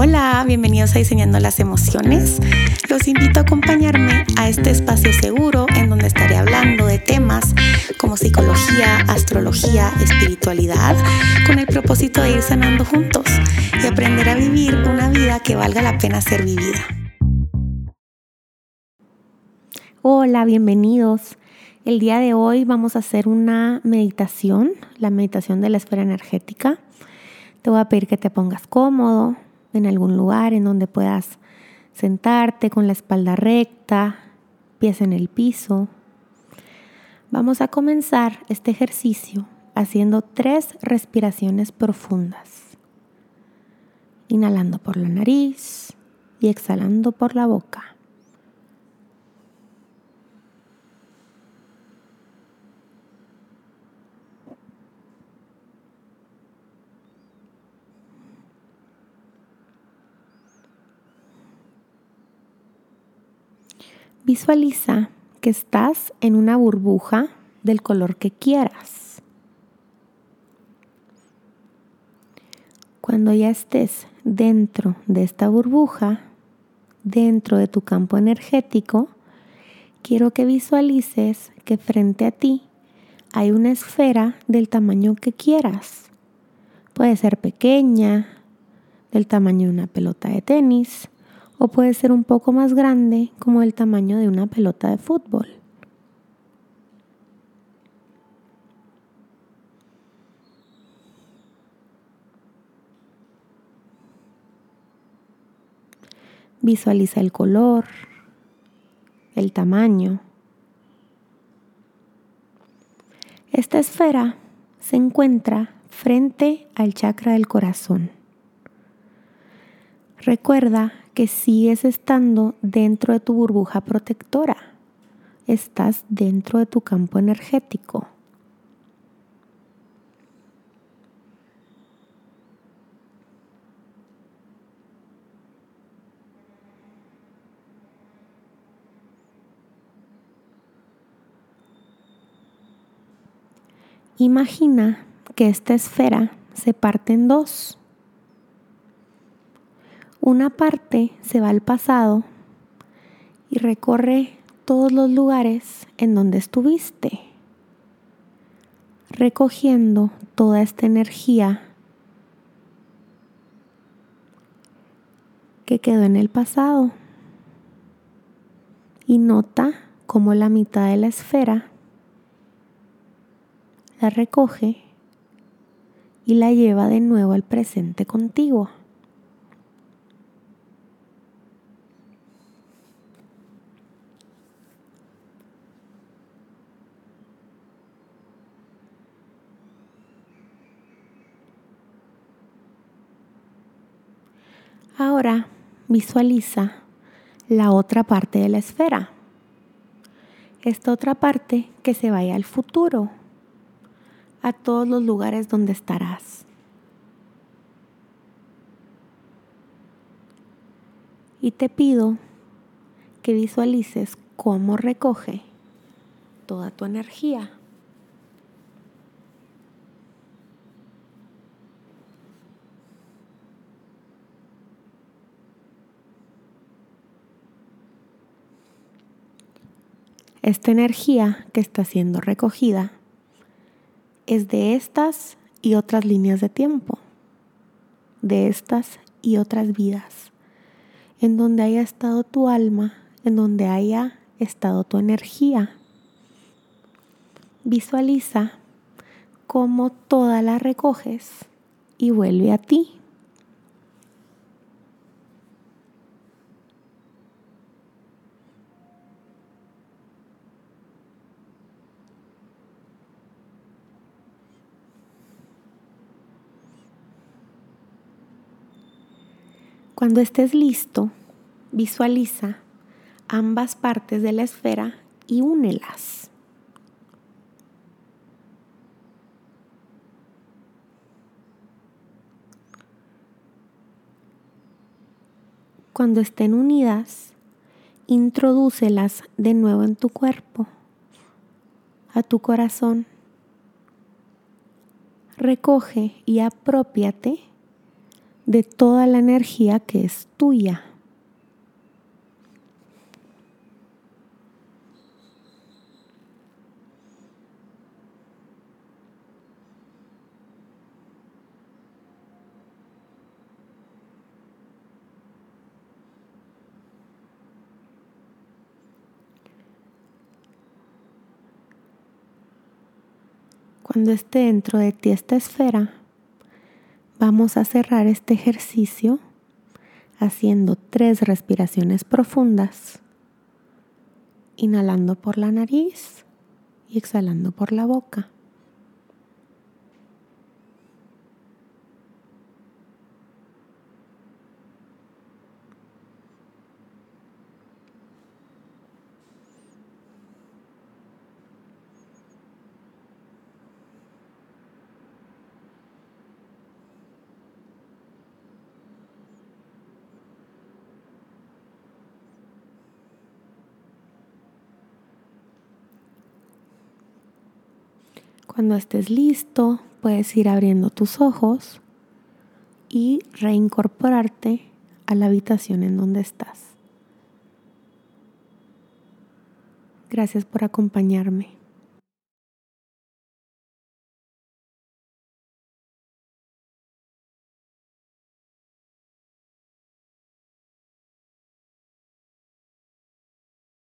Hola, bienvenidos a Diseñando las Emociones. Los invito a acompañarme a este espacio seguro en donde estaré hablando de temas como psicología, astrología, espiritualidad, con el propósito de ir sanando juntos y aprender a vivir una vida que valga la pena ser vivida. Hola, bienvenidos. El día de hoy vamos a hacer una meditación, la meditación de la esfera energética. Te voy a pedir que te pongas cómodo, en algún lugar en donde puedas sentarte con la espalda recta, pies en el piso. Vamos a comenzar este ejercicio haciendo tres respiraciones profundas. Inhalando por la nariz y exhalando por la boca. Visualiza que estás en una burbuja del color que quieras. Cuando ya estés dentro de esta burbuja, dentro de tu campo energético, quiero que visualices que frente a ti hay una esfera del tamaño que quieras. Puede ser pequeña, del tamaño de una pelota de tenis, o puede ser un poco más grande como el tamaño de una pelota de fútbol. Visualiza el color, el tamaño. Esta esfera se encuentra frente al chakra del corazón. Recuerda que sigues estando dentro de tu burbuja protectora. Estás dentro de tu campo energético. Imagina que esta esfera se parte en dos. Una parte se va al pasado y recorre todos los lugares en donde estuviste, recogiendo toda esta energía que quedó en el pasado y nota cómo la mitad de la esfera la recoge y la lleva de nuevo al presente contigo. Ahora visualiza la otra parte de la esfera. Esta otra parte que se vaya al futuro, a todos los lugares donde estarás. Y te pido que visualices cómo recoge toda tu energía. Esta energía que está siendo recogida es de estas y otras líneas de tiempo, de estas y otras vidas, en donde haya estado tu alma, en donde haya estado tu energía. Visualiza cómo toda la recoges y vuelve a ti. Cuando estés listo, visualiza ambas partes de la esfera y únelas. Cuando estén unidas, introdúcelas de nuevo en tu cuerpo, a tu corazón. Recoge y apropiate de toda la energía que es tuya. Cuando esté dentro de ti esta esfera, vamos a cerrar este ejercicio haciendo tres respiraciones profundas, inhalando por la nariz y exhalando por la boca. Cuando estés listo, puedes ir abriendo tus ojos y reincorporarte a la habitación en donde estás. Gracias por acompañarme.